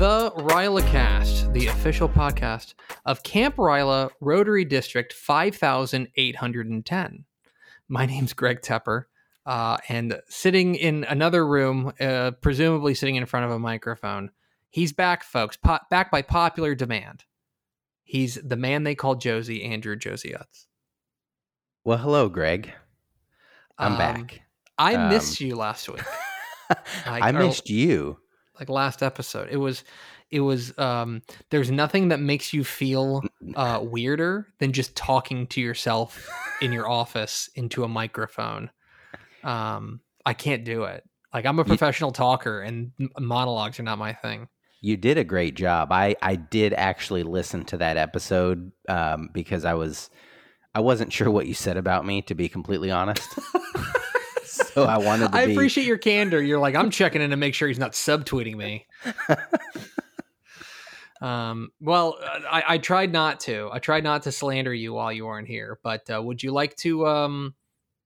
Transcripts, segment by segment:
the Rylacast, the official podcast of Camp Ryla, Rotary District 5810. My name's Greg Tepper, uh, and sitting in another room, uh, presumably sitting in front of a microphone, he's back, folks, po- back by popular demand. He's the man they call Josie, Andrew Josie Utz. Well, hello, Greg. I'm Um, back. I Um, missed you last week. I or- missed you. Like last episode. It was it was um there's nothing that makes you feel uh weirder than just talking to yourself in your office into a microphone. Um I can't do it. Like I'm a professional talker and monologues are not my thing. You did a great job. I I did actually listen to that episode um, because I was I wasn't sure what you said about me, to be completely honest. so I wanted to I be. appreciate your candor. You're like I'm checking in to make sure he's not subtweeting me. Um, well, uh, I, I tried not to. I tried not to slander you while you weren't here. But uh, would you like to? Um,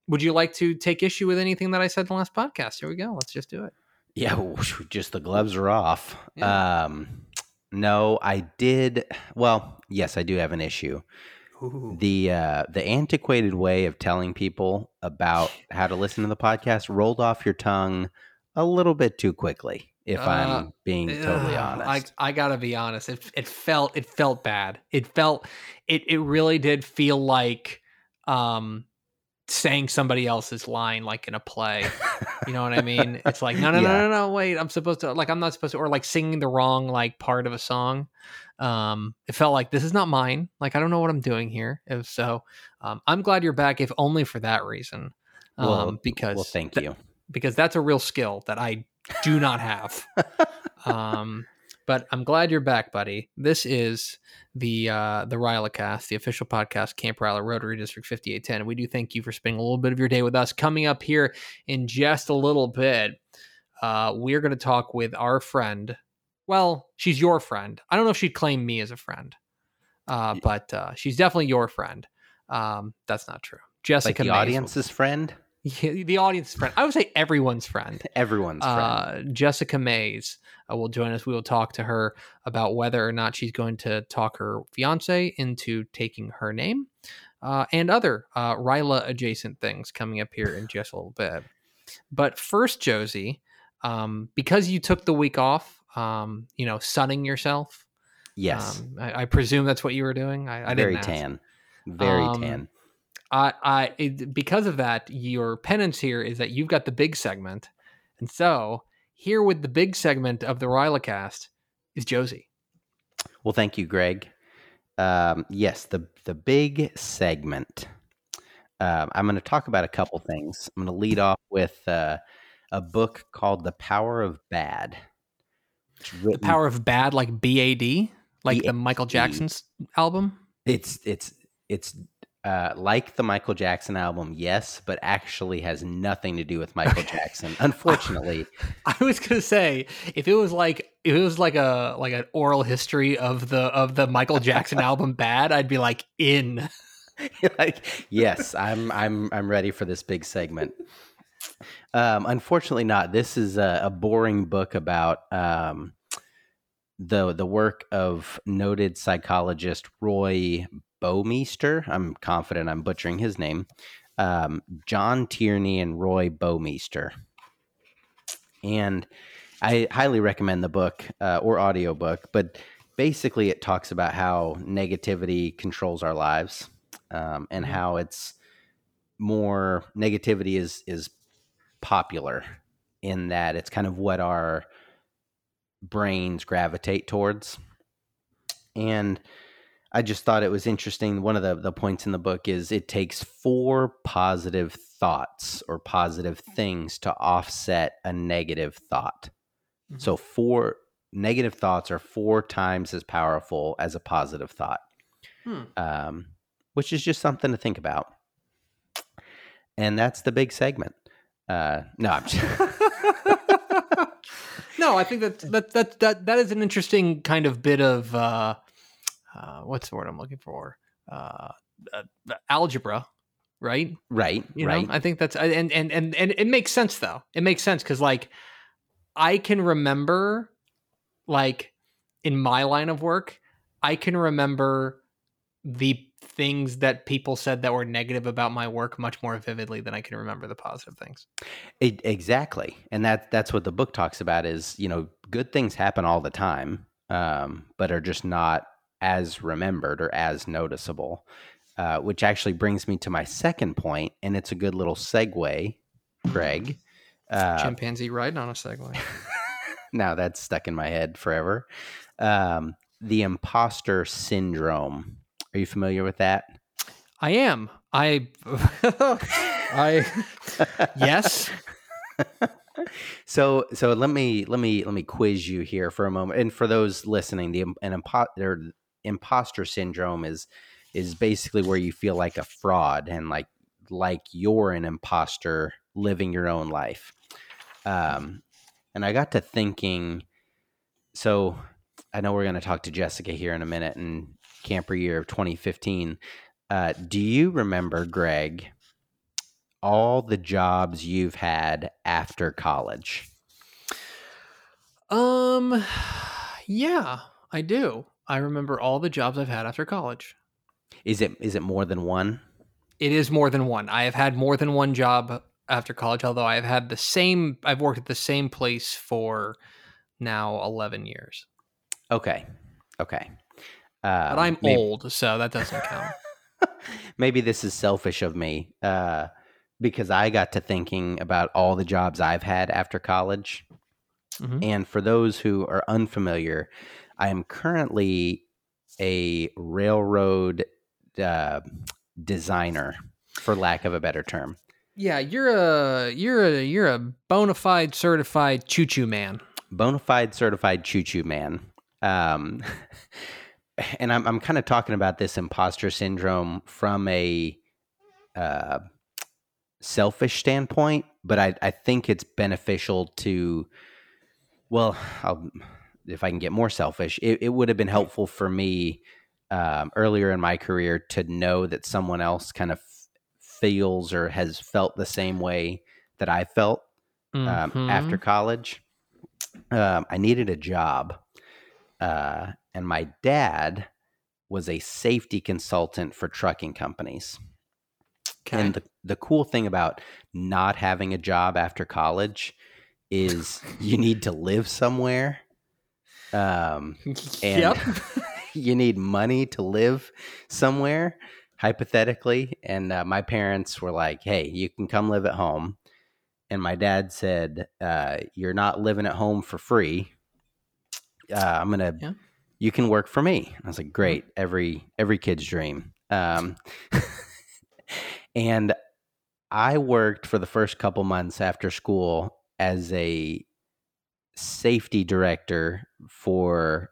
would you like to take issue with anything that I said in the last podcast? Here we go. Let's just do it. Yeah, just the gloves are off. Yeah. Um, no, I did. Well, yes, I do have an issue. The uh, the antiquated way of telling people about how to listen to the podcast rolled off your tongue a little bit too quickly. If Uh, I'm being totally Ugh, honest, I I gotta be honest. It it felt it felt bad. It felt it it really did feel like um saying somebody else's line like in a play. You know what I mean? It's like no no no Yeah. no no wait. I'm supposed to like I'm not supposed to or like singing the wrong like part of a song. Um, it felt like this is not mine. Like I don't know what I'm doing here. If so, um, I'm glad you're back. If only for that reason. Um, well, because well, thank th- you. because that's a real skill that I do not have. um, but I'm glad you're back, buddy. This is the uh, the Rylacast, the official podcast, Camp Ryla Rotary District 5810. We do thank you for spending a little bit of your day with us. Coming up here in just a little bit, uh, we're going to talk with our friend. Well, she's your friend. I don't know if she'd claim me as a friend, uh, but uh, she's definitely your friend. Um, that's not true. Jessica, Like the Mays audience's friend, the audience's friend. I would say everyone's friend. everyone's friend. Uh, Jessica Mays uh, will join us. We will talk to her about whether or not she's going to talk her fiance into taking her name uh, and other uh, Ryla adjacent things coming up here in just a little bit. But first, Josie, um, because you took the week off, um, you know, sunning yourself. yes, Um, I, I presume that's what you were doing. I, I very tan, very Um, tan. I, I it, because of that, your penance here is that you've got the big segment, and so here with the big segment of the Rylacast is Josie. Well, thank you, Greg. Um, yes, the the big segment. Um, I'm going to talk about a couple things. I'm going to lead off with uh, a book called "The Power of Bad." It's The power of bad, like B A D, like the Michael Jackson's album. It's it's it's uh, like the Michael Jackson album, yes, but actually has nothing to do with Michael Jackson. Unfortunately, I was gonna say if it was like if it was like a like an oral history of the of the Michael Jackson album Bad, I'd be like in. like yes, I'm I'm I'm ready for this big segment. Um, unfortunately, not. This is a, a boring book about um, the the work of noted psychologist Roy Baumeister. I'm confident I'm butchering his name. Um, John Tierney and Roy Baumeister. And I highly recommend the book uh, or audiobook, but basically it talks about how negativity controls our lives um, and Mhm. how it's more negativity is is popular in that it's kind of what our brains gravitate towards and i just thought it was interesting one of the, the points in the book is it takes four positive thoughts or positive things to offset a negative thought Mhm. so four negative thoughts are four times as powerful as a positive thought Hmm. um, which is just something to think about. And that's the big segment. Uh, no, I'm just, no, I think that that that that that is an interesting kind of bit of uh, uh, what's the word I'm looking for? Uh, uh, algebra, right? right, You right. know, I think that's and and and and it makes sense though. It makes sense because like I can remember like in my line of work, I can remember the things that people said that were negative about my work much more vividly than I can remember the positive things. It, exactly, and that that's what the book talks about. Is you know, good things happen all the time, um, but are just not as remembered or as noticeable. Uh, which actually brings me to my second point, and it's a good little segue, Greg. Uh, Chimpanzee riding on a Segway. now that's stuck in my head forever. Um, the imposter syndrome. Are you familiar with that? I am. I. I. yes. so so let me let me let me quiz you here for a moment, and for those listening, the an impo- imposter syndrome is is basically where you feel like a fraud and like like you're an imposter living your own life. Um, and I got to thinking, so I know we're going to talk to Jessica here in a minute and camper year of 2015. Uh, do you remember, Greg, all the jobs you've had after college? Um, yeah, I do. I remember all the jobs I've had after college. Is it is it more than one? It is more than one. I have had more than one job after college, although I've had the same I've worked at the same place for now 11 years. Okay. Okay. Um, but I'm maybe, old, so that doesn't count. maybe this is selfish of me uh, because I got to thinking about all the jobs I've had after college. Mm-hmm. And for those who are unfamiliar, I am currently a railroad uh, designer, for lack of a better term. Yeah, you're a you're a you're a bona fide certified choo choo man. Bona fide certified choo choo man. Um, and I'm I'm kind of talking about this imposter syndrome from a uh, selfish standpoint, but I I think it's beneficial to. Well, I'll, if I can get more selfish, it, it would have been helpful for me um, earlier in my career to know that someone else kind of feels or has felt the same way that I felt um, mm-hmm. after college. Um, I needed a job, uh, and my dad was a safety consultant for trucking companies. Okay. And the, the cool thing about not having a job after college is you need to live somewhere. Um, and yep. you need money to live somewhere, hypothetically. And uh, my parents were like, hey, you can come live at home. And my dad said, uh, you're not living at home for free. Uh, I'm going to, yeah. you can work for me. I was like, great. Every, every kid's dream. Um, and I worked for the first couple months after school as a safety director for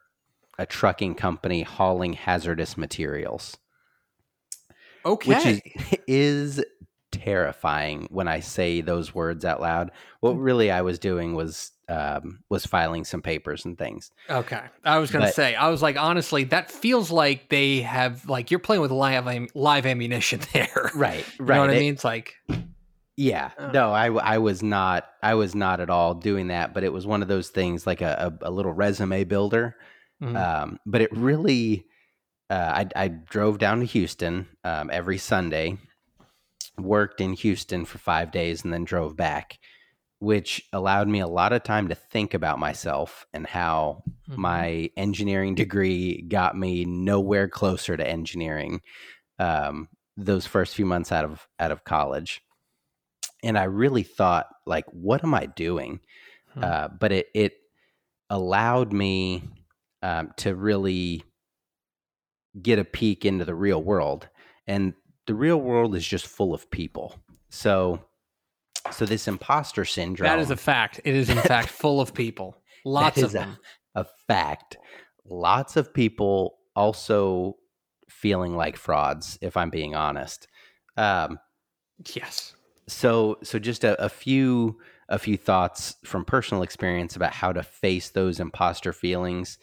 a trucking company hauling hazardous materials. Okay. Which is, is terrifying when I say those words out loud. What mm. really I was doing was um, was filing some papers and things. Okay, I was gonna but, say I was like honestly that feels like they have like you're playing with live live ammunition there. Right, right. You know what it, I mean? It's like yeah, uh. no, I, I was not I was not at all doing that, but it was one of those things like a, a, a little resume builder Mm-hmm. Um, but it really, uh, I, I, drove down to Houston um, every Sunday, worked in Houston for five days, and then drove back, which allowed me a lot of time to think about myself and how mm-hmm. my engineering degree got me nowhere closer to engineering um, those first few months out of out of college. And I really thought, like, what am I doing? Hmm. Uh, but it it allowed me um, to really get a peek into the real world. And the real world is just full of people. So, so this imposter syndrome. That is a fact. It is in fact full of people. Lots of them. A, a fact. Lots of people also feeling like frauds, if I'm being honest. Um, yes. So, so just a, a few a few thoughts from personal experience about how to face those imposter feelings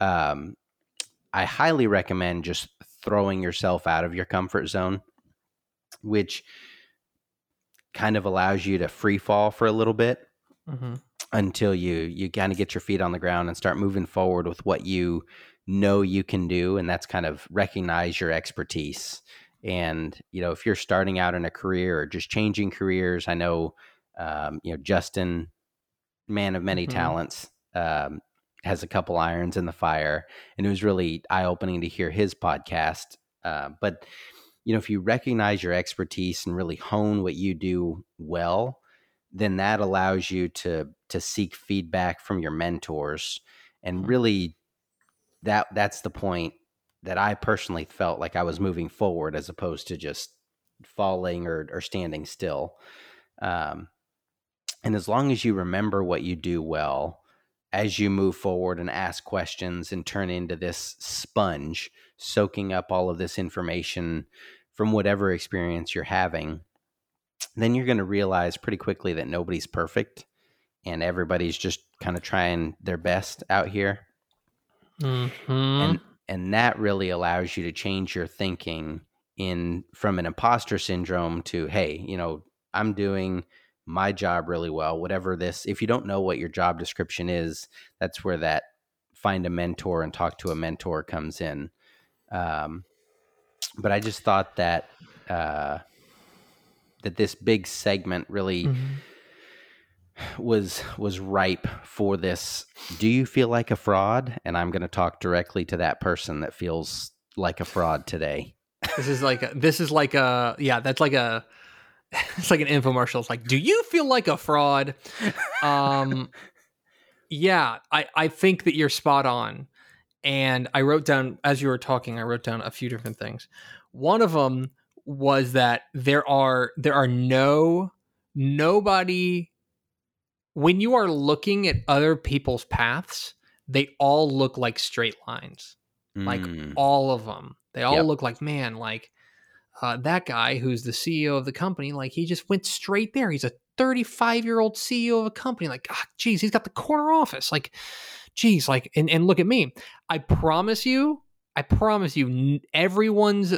um, I highly recommend just throwing yourself out of your comfort zone, which kind of allows you to free fall for a little bit. Mm-hmm. until you you kind of get your feet on the ground and start moving forward with what you know you can do and that's kind of recognize your expertise and you know if you're starting out in a career or just changing careers i know um, you know justin man of many mm-hmm. talents um, has a couple irons in the fire and it was really eye-opening to hear his podcast uh, but you know if you recognize your expertise and really hone what you do well then that allows you to to seek feedback from your mentors and mm-hmm. really that that's the point that I personally felt like I was moving forward as opposed to just falling or, or standing still. Um, and as long as you remember what you do well, as you move forward and ask questions and turn into this sponge, soaking up all of this information from whatever experience you're having, then you're going to realize pretty quickly that nobody's perfect and everybody's just kind of trying their best out here. Mm-hmm. And and that really allows you to change your thinking in from an imposter syndrome to hey, you know, I'm doing my job really well. Whatever this, if you don't know what your job description is, that's where that find a mentor and talk to a mentor comes in. Um, but I just thought that uh, that this big segment really mm-hmm. Was was ripe for this. Do you feel like a fraud? And I'm going to talk directly to that person that feels like a fraud today. This is like a, this is like a yeah. That's like a it's like an infomercial. It's like, do you feel like a fraud? Um, yeah, I I think that you're spot on. And I wrote down as you were talking, I wrote down a few different things. One of them was that there are there are no nobody when you are looking at other people's paths, they all look like straight lines. Mm. Like all of them. They all yep. look like man, like uh, that guy who's the CEO of the company, like he just went straight there. He's a 35 year old CEO of a company. Like, ah, geez, he's got the corner office. Like, geez, like, and, and look at me. I promise you, I promise you, everyone's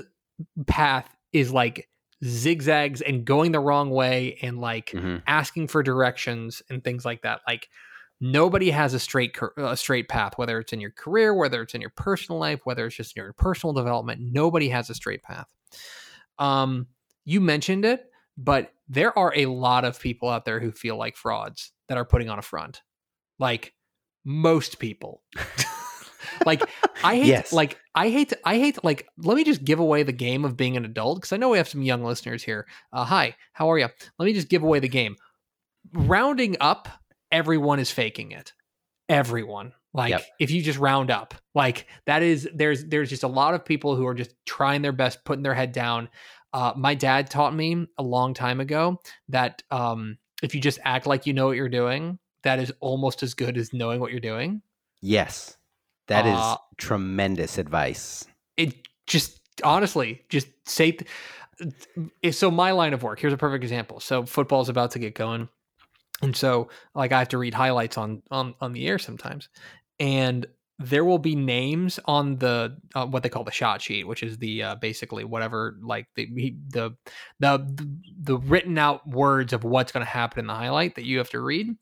path is like zigzags and going the wrong way and like mm-hmm. asking for directions and things like that. Like nobody has a straight a straight path whether it's in your career, whether it's in your personal life, whether it's just in your personal development, nobody has a straight path. Um you mentioned it, but there are a lot of people out there who feel like frauds that are putting on a front. Like most people. like I hate yes. like I hate to, I hate like let me just give away the game of being an adult because I know we have some young listeners here. Uh, hi, how are you? Let me just give away the game. Rounding up, everyone is faking it. Everyone. Like yep. if you just round up, like that is there's there's just a lot of people who are just trying their best, putting their head down. Uh, my dad taught me a long time ago that um, if you just act like you know what you're doing, that is almost as good as knowing what you're doing. Yes. That is uh, tremendous advice. It just honestly just say. So my line of work here's a perfect example. So football is about to get going, and so like I have to read highlights on on on the air sometimes, and there will be names on the uh, what they call the shot sheet, which is the uh, basically whatever like the the the the written out words of what's going to happen in the highlight that you have to read.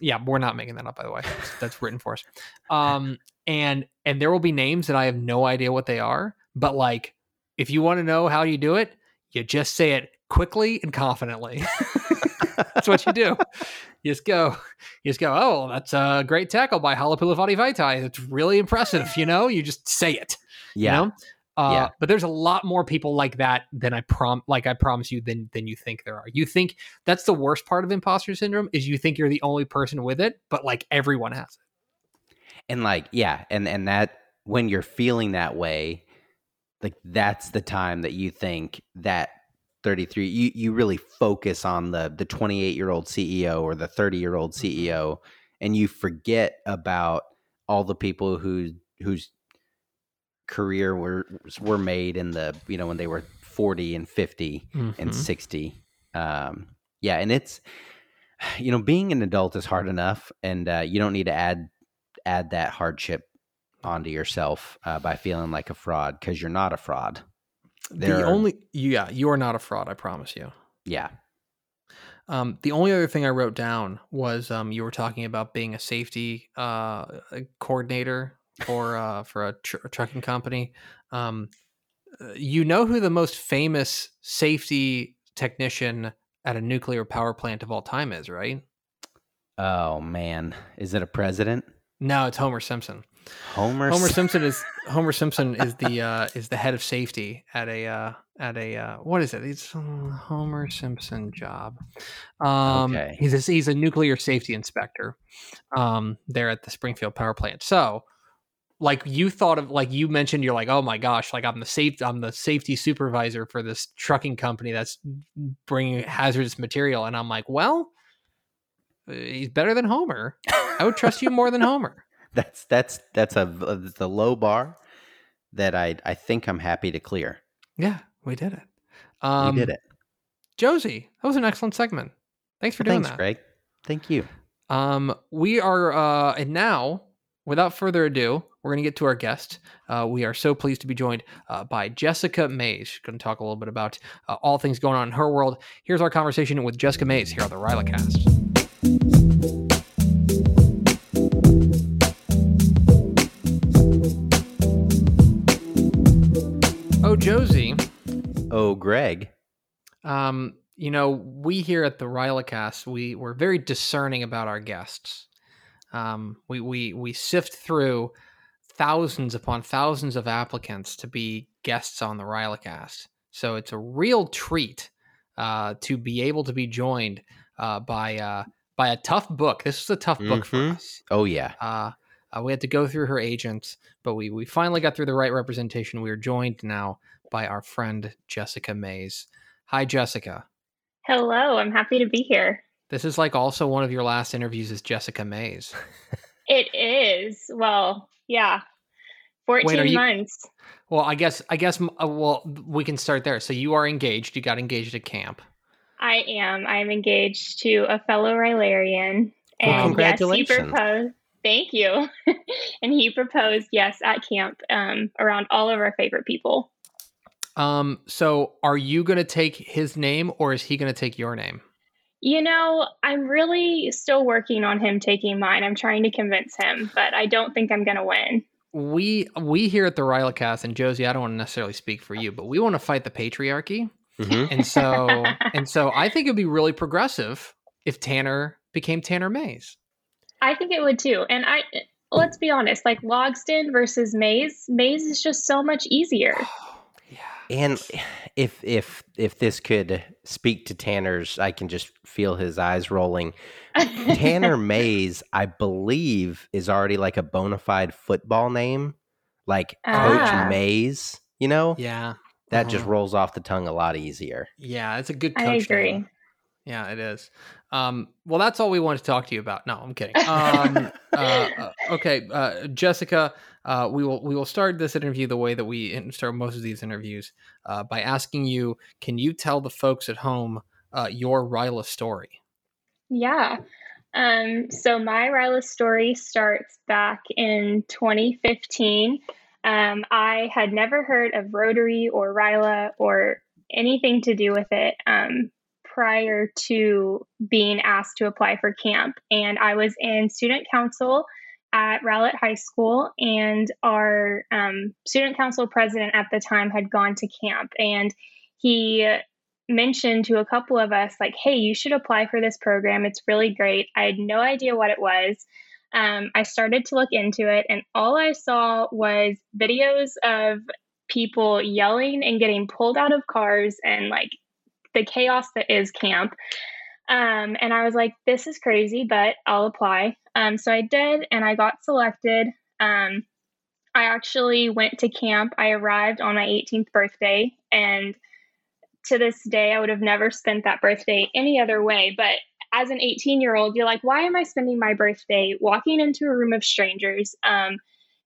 Yeah, we're not making that up, by the way. That's, that's written for us. Um, and and there will be names that I have no idea what they are, but like if you want to know how you do it, you just say it quickly and confidently. that's what you do. You just go, you just go, oh, that's a great tackle by Halapoulivaati Vaitai. That's really impressive. You know, you just say it. Yeah. You know? Uh, yeah. But there's a lot more people like that than I prom like I promise you than than you think there are. You think that's the worst part of imposter syndrome is you think you're the only person with it, but like everyone has it and like yeah and and that when you're feeling that way like that's the time that you think that 33 you you really focus on the the 28 year old CEO or the 30 year old CEO mm-hmm. and you forget about all the people who whose career were were made in the you know when they were 40 and 50 mm-hmm. and 60 um yeah and it's you know being an adult is hard enough and uh, you don't need to add add that hardship onto yourself uh, by feeling like a fraud because you're not a fraud. There the are, only yeah, you are not a fraud. I promise you. Yeah. Um, the only other thing I wrote down was um, you were talking about being a safety uh, coordinator for uh, for a, tr- a, trucking company. Um, uh, you know who the most famous safety technician at a nuclear power plant of all time is, right? Oh man, is it a president? No, it's Homer Simpson. Homer Homer Simpson is Homer Simpson is the uh, is the head of safety at a uh, at a uh, what is it? It's Homer Simpson job. Um, okay. He's a, he's a nuclear safety inspector um, there at the Springfield power plant. So, like you thought of like you mentioned, you're like, oh my gosh, like I'm the safe I'm the safety supervisor for this trucking company that's bringing hazardous material, and I'm like, well, he's better than Homer. I would trust you more than Homer. That's that's that's a the low bar that I I think I'm happy to clear. Yeah, we did it. Um, we did it. Josie, that was an excellent segment. Thanks for doing that. Thanks, that. Greg. Thank you. Um, we are, uh, and now, without further ado, we're going to get to our guest. Uh, we are so pleased to be joined uh, by Jessica Mays. She's going to talk a little bit about uh, all things going on in her world. Here's our conversation with Jessica Mays here on the Rylacast. Oh, Josie. Oh, Greg. Um, you know, we here at the Rylacast, we we're very discerning about our guests. Um, we we we sift through thousands upon thousands of applicants to be guests on the Rylacast. So it's a real treat uh, to be able to be joined uh, by uh, by a tough book. This is a tough book mm-hmm. for us. Oh yeah. Uh, uh, we had to go through her agents, but we we finally got through the right representation. We are joined now by our friend Jessica Mays. Hi, Jessica. Hello, I'm happy to be here. This is like also one of your last interviews as Jessica Mays. it is. Well, yeah. 14 Wait, you, months. Well, I guess I guess uh, well we can start there. So you are engaged. You got engaged at camp. I am. I am engaged to a fellow Rylarian. And well, congratulations. Yes, he proposed. Thank you. and he proposed, yes, at camp um, around all of our favorite people. Um, so are you going to take his name or is he going to take your name? You know, I'm really still working on him taking mine. I'm trying to convince him, but I don't think I'm going to win. We we here at the Rylacast and Josie, I don't want to necessarily speak for you, but we want to fight the patriarchy. Mm-hmm. And so and so I think it'd be really progressive if Tanner became Tanner Mays. I think it would too. And I let's be honest, like Logsdon versus Mays, Mays is just so much easier. yeah. And if if if this could speak to Tanner's, I can just feel his eyes rolling. Tanner Mays, I believe, is already like a bona fide football name, like ah. Coach Mays. You know, yeah, that uh-huh. just rolls off the tongue a lot easier. Yeah, it's a good. Coach I agree. Name. Yeah, it is. Um, well, that's all we wanted to talk to you about. No, I'm kidding. Um, uh, uh, okay, uh, Jessica, uh, we will we will start this interview the way that we start most of these interviews uh, by asking you: Can you tell the folks at home uh, your Ryla story? Yeah. Um, so my Ryla story starts back in 2015. Um, I had never heard of Rotary or Ryla or anything to do with it. Um, prior to being asked to apply for camp. And I was in student council at Rowlett High School, and our um, student council president at the time had gone to camp. And he mentioned to a couple of us, like, hey, you should apply for this program. It's really great. I had no idea what it was. Um, I started to look into it, and all I saw was videos of people yelling and getting pulled out of cars and like the chaos that is camp. Um, and I was like, this is crazy, but I'll apply. Um, so I did, and I got selected. Um, I actually went to camp. I arrived on my 18th birthday, and to this day, I would have never spent that birthday any other way. But as an 18 year old, you're like, why am I spending my birthday walking into a room of strangers, um,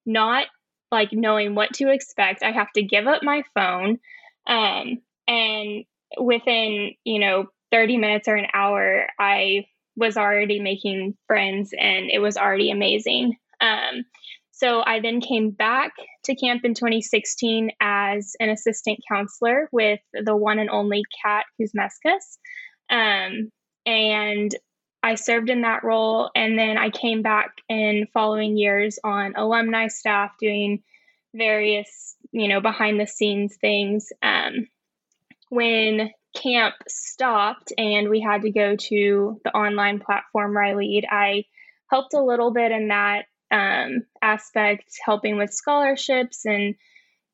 not like knowing what to expect? I have to give up my phone. Um, and within, you know, 30 minutes or an hour, I was already making friends and it was already amazing. Um, so I then came back to camp in 2016 as an assistant counselor with the one and only Kat Kuzmeskas. Um, and I served in that role. And then I came back in following years on alumni staff doing various, you know, behind the scenes things. Um, when camp stopped and we had to go to the online platform RyLead, I helped a little bit in that um, aspect, helping with scholarships and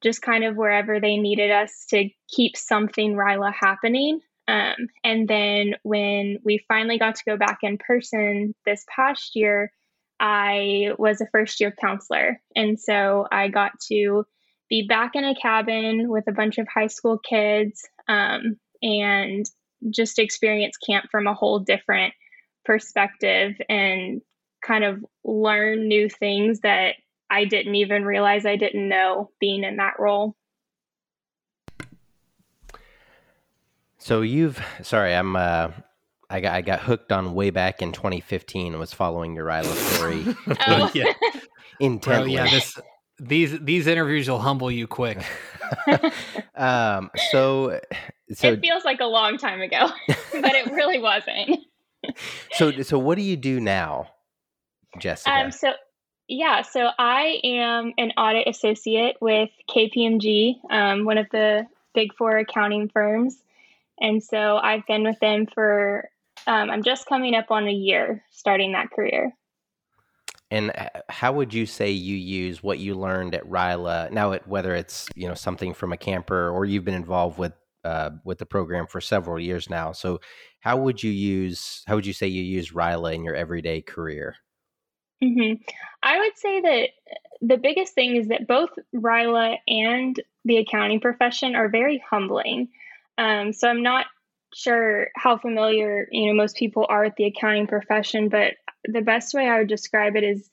just kind of wherever they needed us to keep something Ryla happening. Um, and then when we finally got to go back in person this past year, I was a first year counselor. And so I got to be back in a cabin with a bunch of high school kids um, and just experience camp from a whole different perspective and kind of learn new things that I didn't even realize I didn't know being in that role. So you've sorry, I'm uh I got I got hooked on way back in 2015 and was following your Ryla story Oh. yeah, intently. Bro, yeah. This these these interviews will humble you quick. um so so it feels like a long time ago, but it really wasn't. so so what do you do now, Jessica? Um, so yeah, so I am an audit associate with KPMG, um, one of the big four accounting firms, and so I've been with them for. Um, I'm just coming up on a year starting that career. And how would you say you use what you learned at Ryla now? It, whether it's you know something from a camper or you've been involved with uh, with the program for several years now. So how would you use? How would you say you use Ryla in your everyday career? hmm I would say that the biggest thing is that both Ryla and the accounting profession are very humbling. Um, so I'm not sure how familiar you know most people are with the accounting profession, but the best way I would describe it is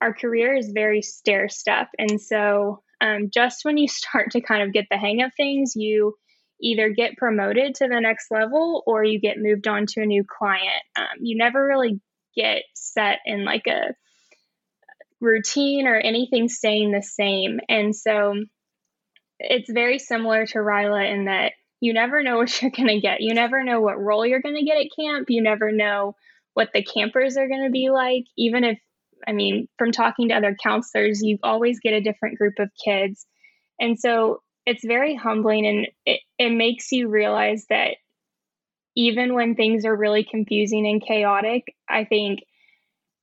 our career is very stair step, and so um, just when you start to kind of get the hang of things, you either get promoted to the next level or you get moved on to a new client. Um, you never really get set in like a routine or anything staying the same. And so it's very similar to Ryla in that you never know what you're going to get. You never know what role you're going to get at camp. You never know what the campers are going to be like. Even if, I mean, from talking to other counselors, you always get a different group of kids. And so it's very humbling and it, it makes you realize that even when things are really confusing and chaotic, I think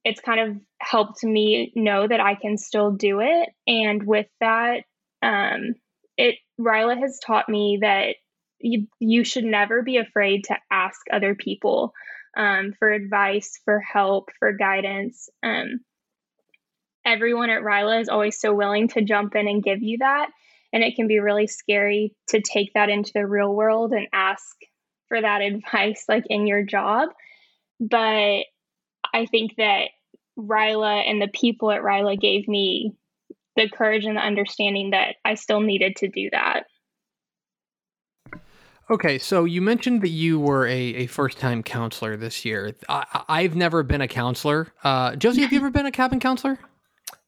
it's kind of helped me know that I can still do it. And with that, um, it Ryla has taught me that you you should never be afraid to ask other people um, for advice, for help, for guidance. Um, everyone at Ryla is always so willing to jump in and give you that, and it can be really scary to take that into the real world and ask for that advice, like in your job. But I think that Ryla and the people at Ryla gave me the courage and the understanding that I still needed to do that. Okay, so you mentioned that you were a, a first time counselor this year. I, I've never been a counselor. Uh, Josie, have you ever been a cabin counselor?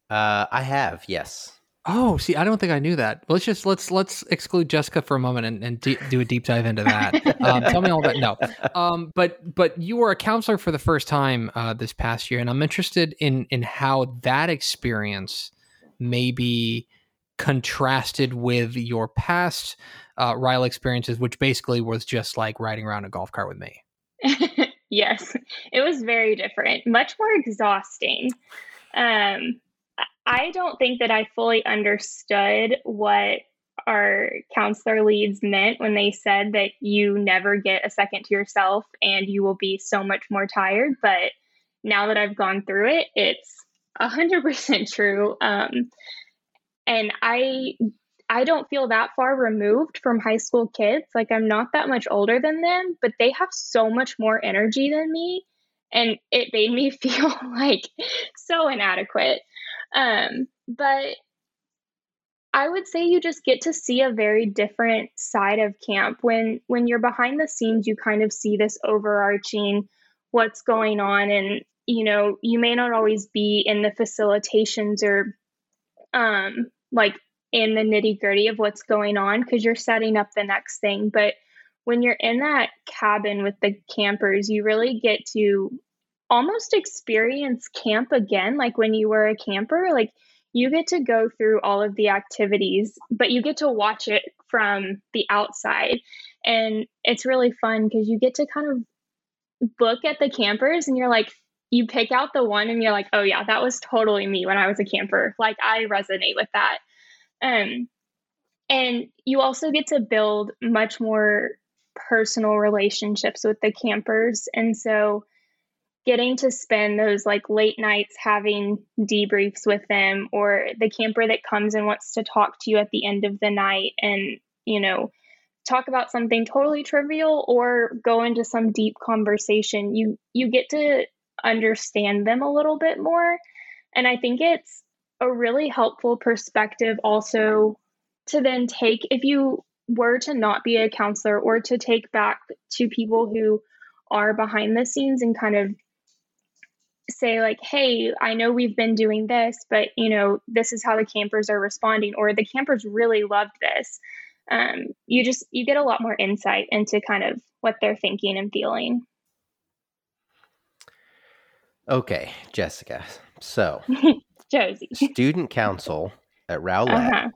Uh, I have, yes. Oh, see, I don't think I knew that. Let's just let's let's exclude Jessica for a moment and, and de- do a deep dive into that. Um, tell me all about no, um, but but you were a counselor for the first time uh, this past year, and I'm interested in in how that experience may be contrasted with your past uh, Ryla experiences, which basically was just like riding around a golf cart with me. yes, it was very different, much more exhausting. Um, I don't think that I fully understood what our counselor leads meant when they said that you never get a second to yourself and you will be so much more tired. But now that I've gone through it, it's a hundred percent true. Um, and I I don't feel that far removed from high school kids. Like I'm not that much older than them, but they have so much more energy than me. And it made me feel like so inadequate. Um, but I would say you just get to see a very different side of camp. When when you're behind the scenes, you kind of see this overarching what's going on and you know, you may not always be in the facilitations or um like in the nitty gritty of what's going on because you're setting up the next thing. But when you're in that cabin with the campers, you really get to almost experience camp again, like when you were a camper. Like you get to go through all of the activities, but you get to watch it from the outside. And it's really fun because you get to kind of look at the campers and you're like, you pick out the one and you're like, oh yeah, that was totally me when I was a camper. Like I resonate with that. Um, and you also get to build much more personal relationships with the campers. And so getting to spend those like late nights having debriefs with them or the camper that comes and wants to talk to you at the end of the night and, you know, talk about something totally trivial or go into some deep conversation, you you get to understand them a little bit more. And I think it's a really helpful perspective also to then take if you were to not be a counselor or to take back to people who are behind the scenes and kind of say like hey i know we've been doing this but you know this is how the campers are responding or the campers really loved this um, you just you get a lot more insight into kind of what they're thinking and feeling Okay, Jessica. So, Josie. student council at Rowlett, uh-huh.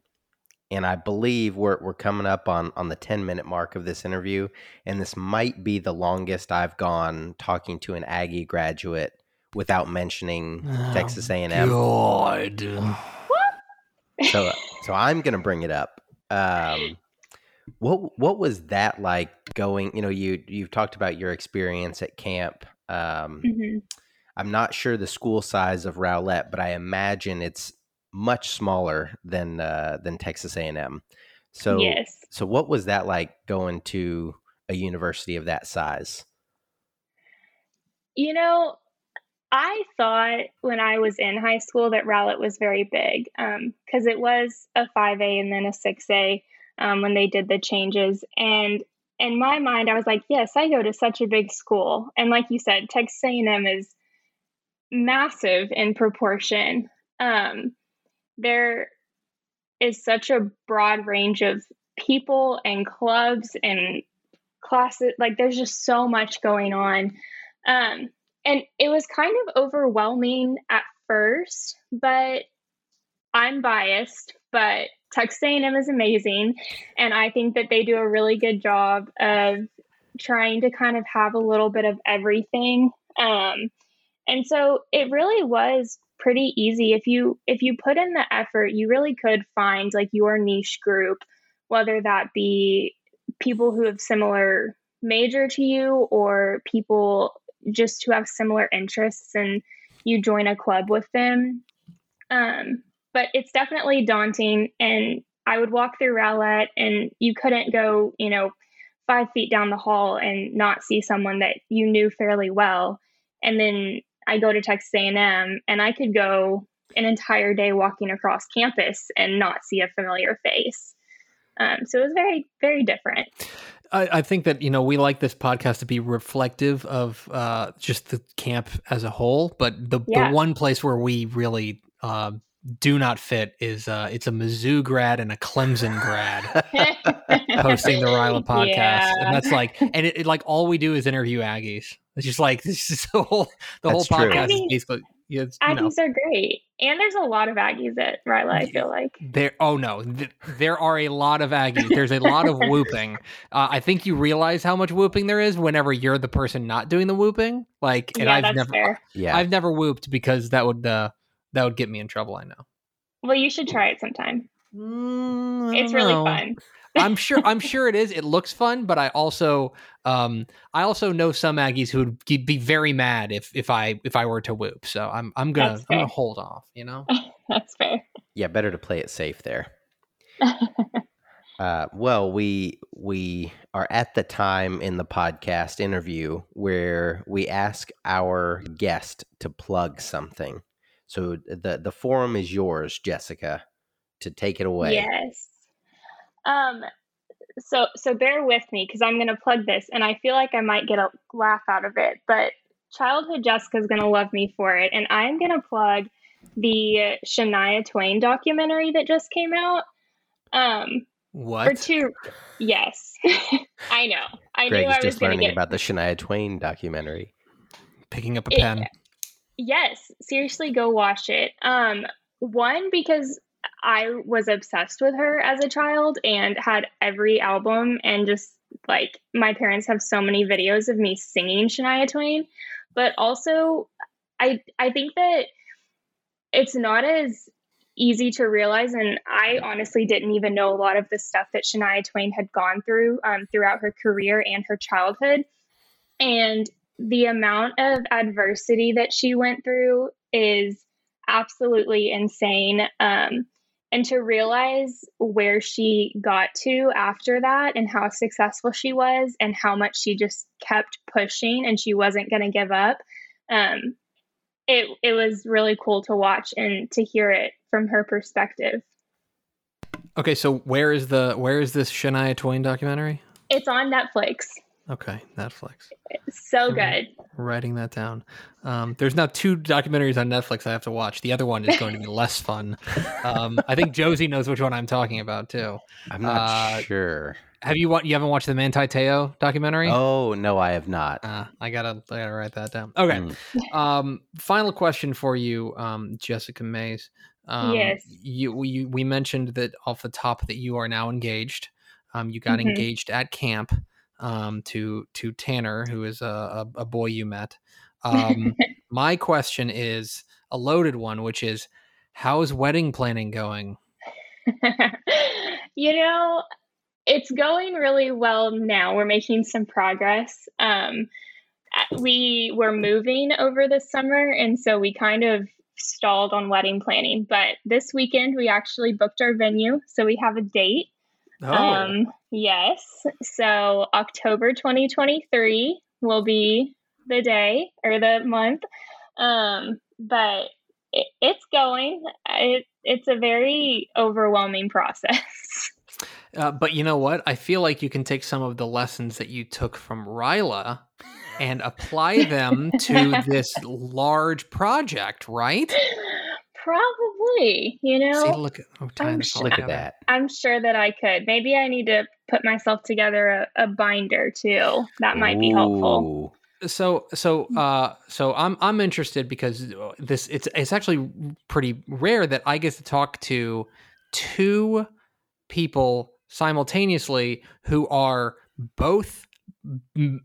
and I believe we're we're coming up on on the ten minute mark of this interview, and this might be the longest I've gone talking to an Aggie graduate without mentioning oh, Texas A and M. God. So, so I'm gonna bring it up. Um, what what was that like going? You know, you you've talked about your experience at camp. Um, mm-hmm I'm not sure the school size of Rowlett, but I imagine it's much smaller than uh, than Texas A&M. So, yes. so what was that like going to a university of that size? You know, I thought when I was in high school that Rowlett was very big because um, it was a 5A and then a 6A um, when they did the changes. And in my mind, I was like, yes, I go to such a big school. And like you said, Texas A&M is massive in proportion. Um, there is such a broad range of people and clubs and classes. Like, there's just so much going on. Um, and it was kind of overwhelming at first, but I'm biased, but Texas A&M is amazing, and I think that they do a really good job of trying to kind of have a little bit of everything. Um, and so it really was pretty easy. If you if you put in the effort you really could find like your niche group whether that be people who have similar major to you or people just who have similar interests and you join a club with them. Um, but it's definitely daunting and i would walk through rowlett and you couldn't go you know five feet down the hall and not see someone that you knew fairly well. And then I go to Texas A&M and I could go an entire day walking across campus and not see a familiar face. Um, so it was very, very different. I, I, think that you know we like this podcast to be reflective of uh, just the camp as a whole, but the, yeah. the one place where we really uh, do not fit is uh, it's a Mizzou grad and a Clemson grad hosting the Ryla podcast, yeah. and that's like, and it, it, like all we do is interview Aggies. It's just like this is the whole the That's whole podcast is basically yeah, Aggies know. are great, and there's a lot of Aggies at Ryla. I feel like there. Oh no, th- there are a lot of Aggies. There's a lot of whooping. Uh, I think you realize how much whooping there is whenever you're the person not doing the whooping. Like, and yeah, I've never, fair. yeah, I've never whooped because that would uh, that would get me in trouble. I know. Well, you should try it sometime. Mm, it's really know. fun. I'm sure I'm sure it is. It looks fun, but I also um I also know some Aggies who would be very mad if if I if I were to whoop. So I'm I'm gonna I'm gonna hold off. You know. That's fair. Yeah, better to play it safe there. uh, well, we we are at the time in the podcast interview where we ask our guest to plug something. So the the forum is yours, Jessica, to take it away. Yes. Um, so so bear with me because I'm going to plug this, and I feel like I might get a laugh out of it, but childhood Jessica is going to love me for it, and I'm going to plug the Shania Twain documentary that just came out. Um, What? For two, yes, I know. I Greg knew is I was just going to learning get about the Shania Twain documentary. Picking up a It- pen. Yes, seriously, go watch it. Um, one because I was obsessed with her as a child and had every album, and just like my parents have so many videos of me singing Shania Twain. But also, I I think that it's not as easy to realize, and I honestly didn't even know a lot of the stuff that Shania Twain had gone through um, throughout her career and her childhood. And the amount of adversity that she went through is absolutely insane. Um, and to realize where she got to after that and how successful she was and how much she just kept pushing and she wasn't going to give up. Um, it, it was really cool to watch and to hear it from her perspective. Okay, so where is the where is this Shania Twain documentary? It's on Netflix. Okay, Netflix. So Mhm. good. Writing that down. Um, there's now two documentaries on Netflix I have to watch. The other one is going to be less fun. Um, I think Josie knows which one I'm talking about too. I'm not Uh, sure. Have you wa- you haven't watched the Manti Teo documentary? Oh no, I have not. Uh, I gotta I gotta write that down. Okay. Mm. Um, final question for you, um, Jessica Mays. Um, Yes. You we we mentioned that off the top that you are now engaged. Um, you got Mhm. engaged at camp. Um, to to Tanner, who is a, a, boy you met. Um, my question is a loaded one, which is, how's wedding planning going? you know, it's going really well now. We're making some progress. Um, we were moving over the summer, and so we kind of stalled on wedding planning. But this weekend, we actually booked our venue, so we have a date. Oh, Um, yes. So October 2023 will be the day or the month. Um, but it, it's going. It, it's a very overwhelming process. Uh, but you know what? I feel like you can take some of the lessons that you took from Ryla and apply them to this large project, right? Probably, you know. See, look at oh, tying I'm sure- Look at that. I'm sure that I could. Maybe I need to put myself together a, a binder too. That might be helpful. So, so, uh, so I'm I'm interested because uh, this it's it's actually pretty rare that I get to talk to two people simultaneously who are both you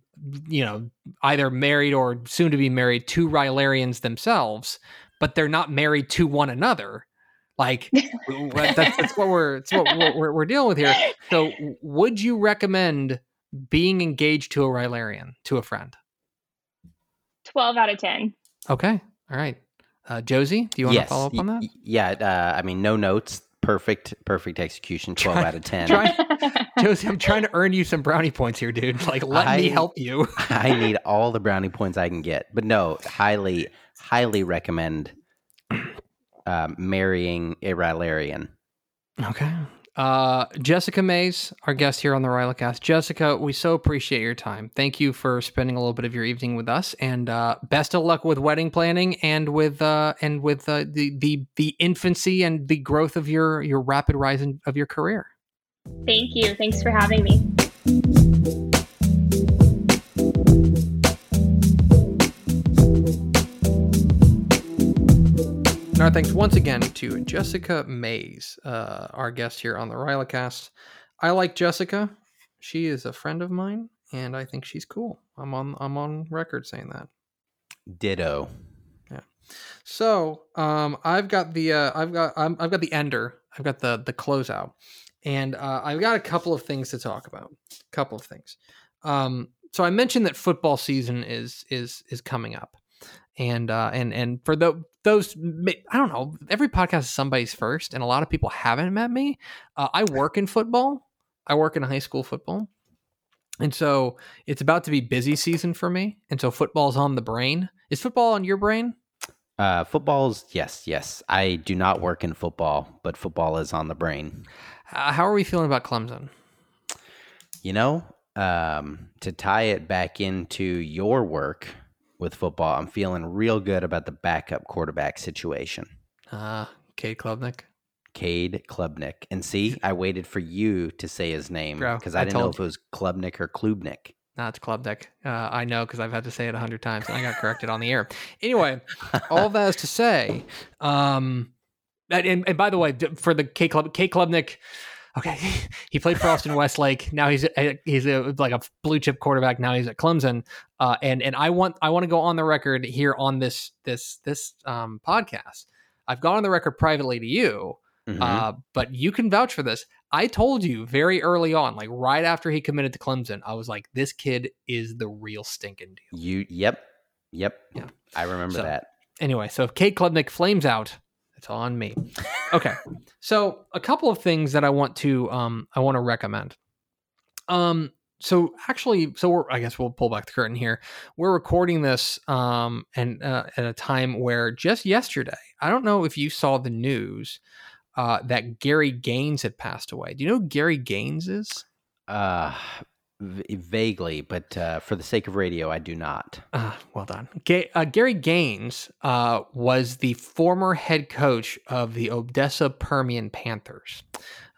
know either married or soon to be married to Rylarians themselves but they're not married to one another like w- w- that's, that's what we're that's what we're, we're, we're dealing with here so would you recommend being engaged to a Rylarian to a friend 12 out of 10. okay all right uh, Josie do you want yes. to follow up on that Yeah. Uh, I mean, no notes. Perfect. Perfect execution. Twelve Try- out of ten. try- Josie, I'm trying to earn you some brownie points here, dude. Like, let me help you. I need all the brownie points I can get. But no, highly, highly recommend um, marrying a Rylarian. Okay. Uh, Jessica Mays, our guest here on the Rylacast. Jessica, we so appreciate your time. Thank you for spending a little bit of your evening with us, and uh, best of luck with wedding planning and with uh, and with uh, the the the infancy and the growth of your your rapid rise in, of your career. Thank you. Thanks for having me. And our thanks once again to Jessica Mays, uh, our guest here on the Rylacast. I like Jessica. She is a friend of mine, and I think she's cool. I'm on I'm on record saying that. Ditto. Yeah. So um, I've got the uh, I've got I'm, I've got the ender. I've got the the closeout, and uh, I've got a couple of things to talk about. A couple of things. Um, so I mentioned that football season is is is coming up, and uh, and and for the, those I don't know. Every podcast is somebody's first, and a lot of people haven't met me. Uh, I work in football. I work in high school football. And so it's about to be busy season for me. And so football's on the brain. Is football on your brain? Uh, football's yes, yes. I do not work in football, but football is on the brain. Uh, how are we feeling about Clemson? You know, um, to tie it back into your work with football, I'm feeling real good about the backup quarterback situation. Uh, Kate Klubnik. Cade Klubnik. And see, I waited for you to say his name because I, I didn't know if it was Klubnik or Klubnik. No, it's Club Deck. Uh, I know because I've had to say it a hundred times and I got corrected on the air. Anyway, all that is to say, um, and, and, and by the way, for the K Club, K Klubnik, okay, he played for Austin Westlake. Now he's a, he's a, like a blue chip quarterback. Now he's at Clemson. Uh, and and I want I want to go on the record here on this this this um, podcast. I've gone on the record privately to you, Mhm. uh, but you can vouch for this. I told you very early on, like right after he committed to Clemson, I was like, this kid is the real stinking deal. you, yep, yep. Yeah. I remember So- that. Anyway, so if Cade Klubnik flames out, it's on me. Okay. so a couple of things that I want to um I want to recommend. Um so actually so I guess we'll pull back the curtain here. We're recording this um and uh, at a time where just yesterday, I don't know if you saw the news uh that Gary Gaines had passed away. Do you know Gary Gaines is? Uh, v- vaguely, but uh, for the sake of radio, I do not. Uh, well done. Ga- uh, Gary Gaines uh, was the former head coach of the Odessa Permian Panthers.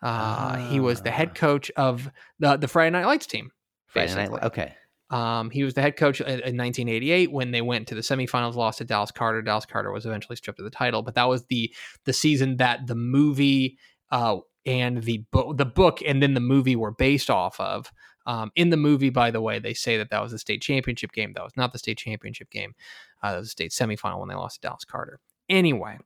Uh, He was the Ah. head coach of the, the Friday Night Lights team. Friday night. basically. Okay. Um, he was the head coach in, in 1988 when they went to the semifinals, lost to Dallas Carter. Dallas Carter was eventually stripped of the title, but that was the the season that the movie uh, and the book, the book, and then the movie were based off of. Um, in the movie, by the way, they say that that was the state championship game. That was not the state championship game. Uh, that was the state semifinal when they lost to Dallas Carter. Anyway,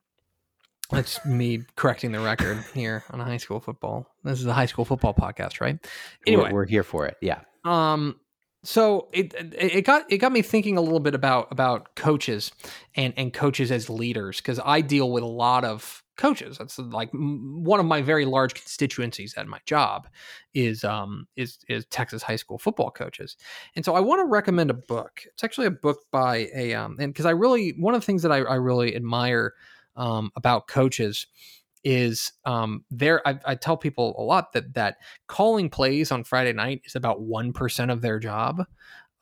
that's me correcting the record here on a high school football. This is a high school football podcast, right? We're- Anyway, we're, here for it. Yeah. um so it it it got it got me thinking a little bit about about coaches and and coaches as leaders because I deal with a lot of coaches. That's like one of my very large constituencies at my job is um is is Texas high school football coaches. And so I want to recommend a book. It's actually a book by a um and because I really one of the things that I, I really admire um about coaches is um there I, I tell people a lot that that calling plays on Friday night is about 1% of their job.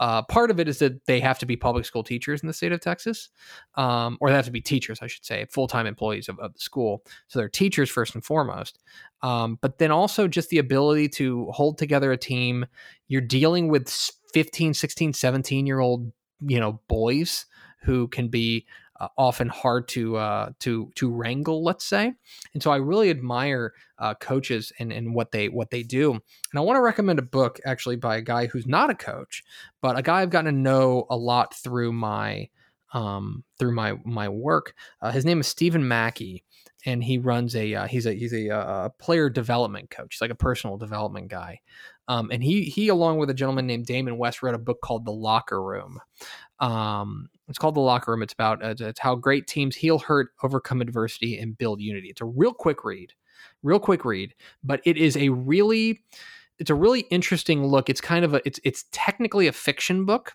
Uh, part of it is that they have to be public school teachers in the state of Texas, um, or they have to be teachers, I should say, full time employees of, of the school. So they're teachers first and foremost. Um, but then also just the ability to hold together a team. You're dealing with 15, 16, 17 year old, you know, boys who can be uh, often hard to uh, to to wrangle, let's say. And so I really admire uh, coaches and, and what they what they do. And I want to recommend a book actually by a guy who's not a coach, but a guy I've gotten to know a lot through my um, through my my work. Uh, his name is Stephen Mackey, and he runs a uh, he's a he's a, uh player development coach. He's like a personal development guy. Um, and he he along with a gentleman named Damon West wrote a book called The Locker Room. Um, it's called The Locker Room. It's about uh, it's how great teams heal hurt, overcome adversity, and build unity. It's a real quick read, real quick read, but it is a really it's a really interesting look. It's kind of a it's it's technically a fiction book,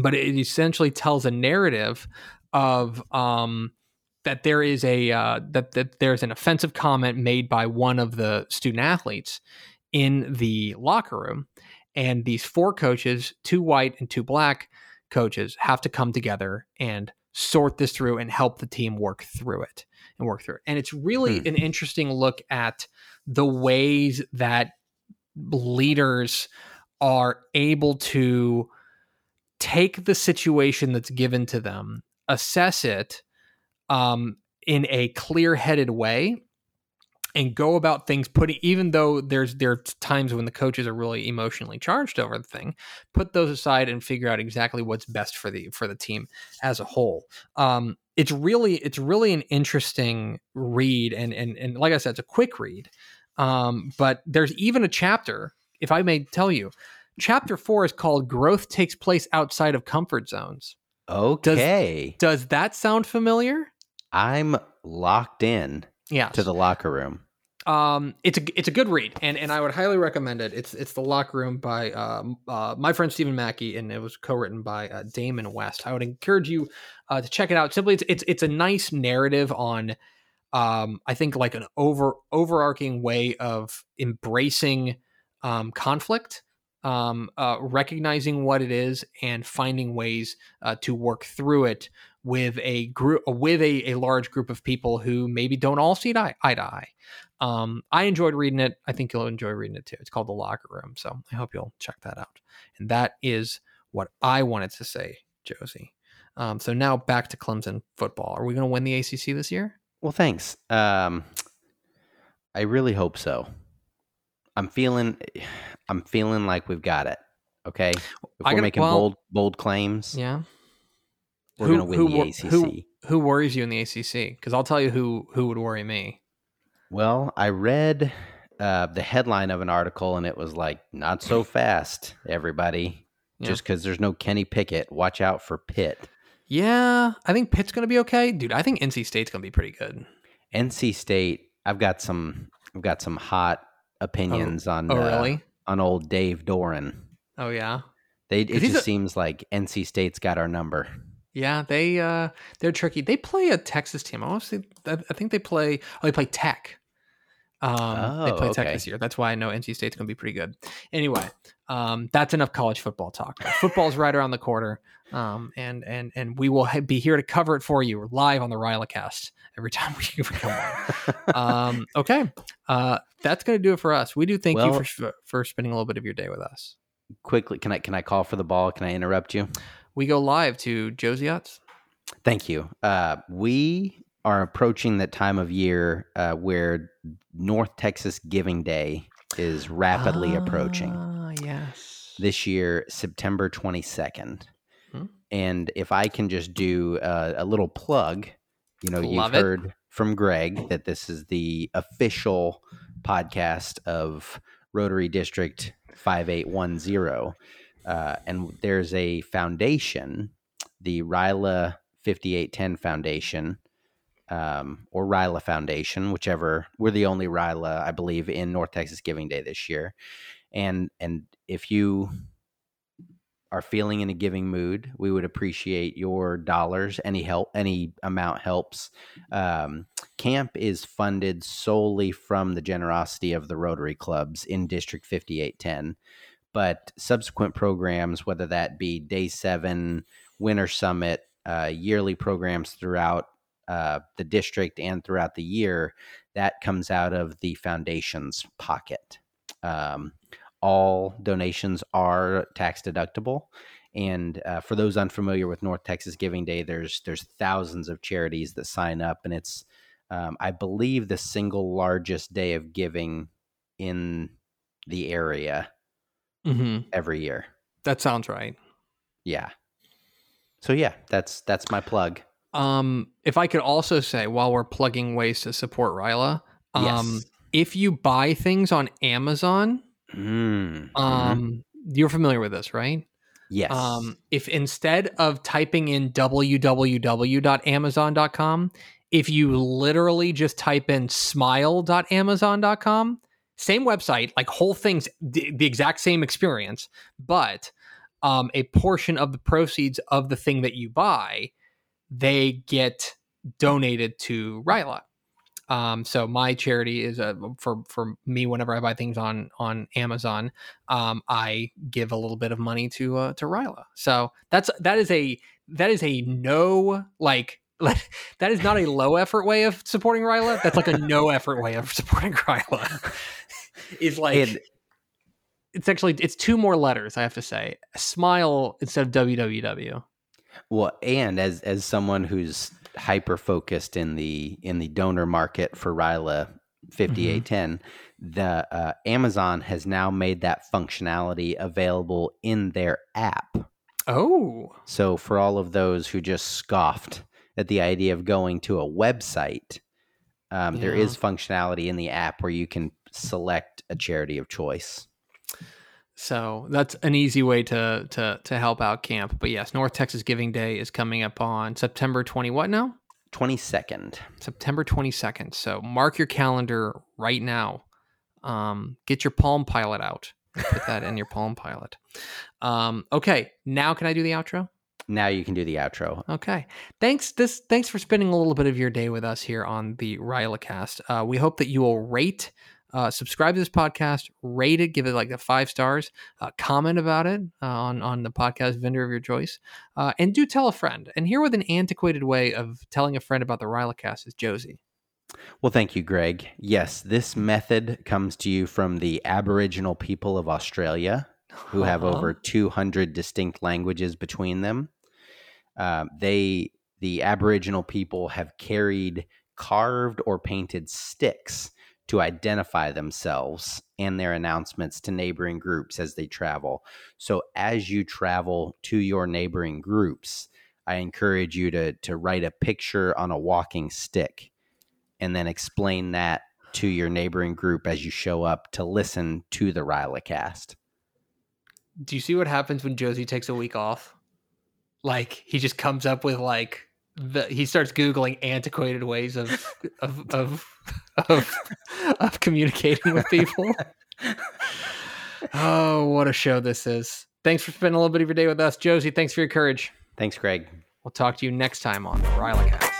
but it essentially tells a narrative of um that there is a uh, that that there's an offensive comment made by one of the student athletes in the locker room, and these four coaches, two white and two black coaches, have to come together and sort this through and help the team work through it and work through it. And it's really Hmm. an interesting look at the ways that leaders are able to take the situation that's given to them, assess it um, in a clear-headed way, and go about things. Putting even though there's there are times when the coaches are really emotionally charged over the thing, put those aside and figure out exactly what's best for the for the team as a whole. Um, it's really it's really an interesting read, and and and like I said, it's a quick read. Um, but there's even a chapter, if I may tell you, chapter four is called "Growth Takes Place Outside of Comfort Zones." Okay. Does that sound familiar? I'm locked in Yeah. to the locker room. Um, it's a it's a good read, and and I would highly recommend it. It's it's the Locker Room by um, uh, my friend Stephen Mackey, and it was co-written by uh, Damon West. I would encourage you uh, to check it out. Simply, it's it's it's a nice narrative on, um, I think like an over overarching way of embracing um, conflict, um, uh, recognizing what it is, and finding ways uh, to work through it with a group with a, a large group of people who maybe don't all see eye, eye to eye. Um, I enjoyed reading it. I think you'll enjoy reading it too. It's called The Locker Room, so I hope you'll check that out. And that is what I wanted to say, Josie. Um, so now back to Clemson football. Are we going to win the ACC this year? Well, thanks. Um, I really hope so. I'm feeling, I'm feeling like we've got it. Okay, if we're gotta- making well- bold, bold claims, Yeah. we're Who- going to win who the ACC. who- Who worries you in the ACC? Because I'll tell you who who would worry me. Well, I read uh, the headline of an article, and it was like, "Not so fast, everybody." Yeah. Just because there's no Kenny Pickett, watch out for Pitt. Yeah, I think Pitt's going to be okay, dude. I think NC State's going to be pretty good. NC State, I've got some, I've got some hot opinions on Oh, uh, really? on old Dave Doeren. Oh, yeah. They it just a- seems like NC State's got our number. Yeah, they uh they're tricky. They play a Texas team. I want I think they play oh they play Tech. Um they Oh, play Tech this year. That's why I know NC State's going to be pretty good. Anyway, um that's enough college football talk. Football's right around the corner. Um and and and we will ha- be here to cover it for you live on the Rylacast every time we we come on. um okay. Uh that's going to do it for us. We do thank Well- you for for spending a little bit of your day with us. Quickly, can I can I call for the ball? Can I interrupt you? We go live to Josie Utz. Thank you. Uh, we are approaching that time of year uh, where North Texas Giving Day is rapidly approaching. Ah, yes. This year, September 22nd. Hmm. And if I can just do uh, a little plug, you know, Love you've it. heard from Greg that this is the official podcast of Rotary District 5810. Uh, and there's a foundation, the Ryla 5810 Foundation, um, or Ryla Foundation, whichever. We're the only Ryla, I believe, in North Texas Giving Day this year. And and if you are feeling in a giving mood, we would appreciate your dollars. Any help, any amount helps. Um, camp is funded solely from the generosity of the Rotary clubs in District 5810. But subsequent programs, whether that be Day 7, Winter Summit, uh, yearly programs throughout uh, the district and throughout the year, that comes out of the foundation's pocket. Um, all donations are tax deductible. And uh, for those unfamiliar with North Texas Giving Day, there's there's thousands of charities that sign up, and it's um, I believe the single largest day of giving in the area Mm-hmm. every year. That sounds right. Yeah. So yeah, that's that's my plug. Um, if I could also say, while we're plugging ways to support Ryla, um, Yes. if you buy things on Amazon, Mm, um, you're familiar with this, right? yes. Um, if instead of typing in www.amazon.com, if you literally just type in smile.amazon.com, same website, like whole things, the, the exact same experience, but um, a portion of the proceeds of the thing that you buy, they get donated to Ryla. Um, so my charity is uh, for for me whenever I buy things on on Amazon, um, I give a little bit of money to uh, to Ryla. So that's that is a that is a no like that is not a low effort way of supporting Ryla. That's like a no effort way of supporting Ryla. is like And- it's actually it's two more letters I have to say. Smile instead of www. Well, and as as someone who's hyper focused in the in the donor market for Ryla 5810, the uh, Amazon has now made that functionality available in their app. Oh, So for all of those who just scoffed at the idea of going to a website, um, Yeah. is functionality in the app where you can select a charity of choice. So that's an easy way to to to help out camp. But yes, North Texas Giving Day is coming up on September 20 what now? 22nd. September 22nd. So mark your calendar right now. Um, get your Palm Pilot out. Put that in your Palm Pilot. Um, okay, now can I do the outro? Now you can do the outro. Okay. Thanks this thanks for spending a little bit of your day with us here on the Rylacast. Uh, we hope that you will rate, uh, subscribe to this podcast, rate it, give it like a five stars, uh, comment about it uh, on on the podcast vendor of your choice, uh, and do tell a friend. And here with an antiquated way of telling a friend about the Rylacast is Josie. Well, thank you, Greg. Yes, this method comes to you from the Aboriginal people of Australia, who have Uh-huh. over 200 distinct languages between them. Um, they, the Aboriginal people, have carried carved or painted sticks to identify themselves and their announcements to neighboring groups as they travel. So, as you travel to your neighboring groups, I encourage you to to write a picture on a walking stick and then explain that to your neighboring group as you show up to listen to the Rylacast. Do you see what happens when Josie takes a week off? Like he just comes up with like the he starts googling antiquated ways of of of of, of communicating with people. oh, what a show this is. Thanks for spending a little bit of your day with us. Josie, thanks for your courage. Thanks, Greg. We'll talk to you next time on the.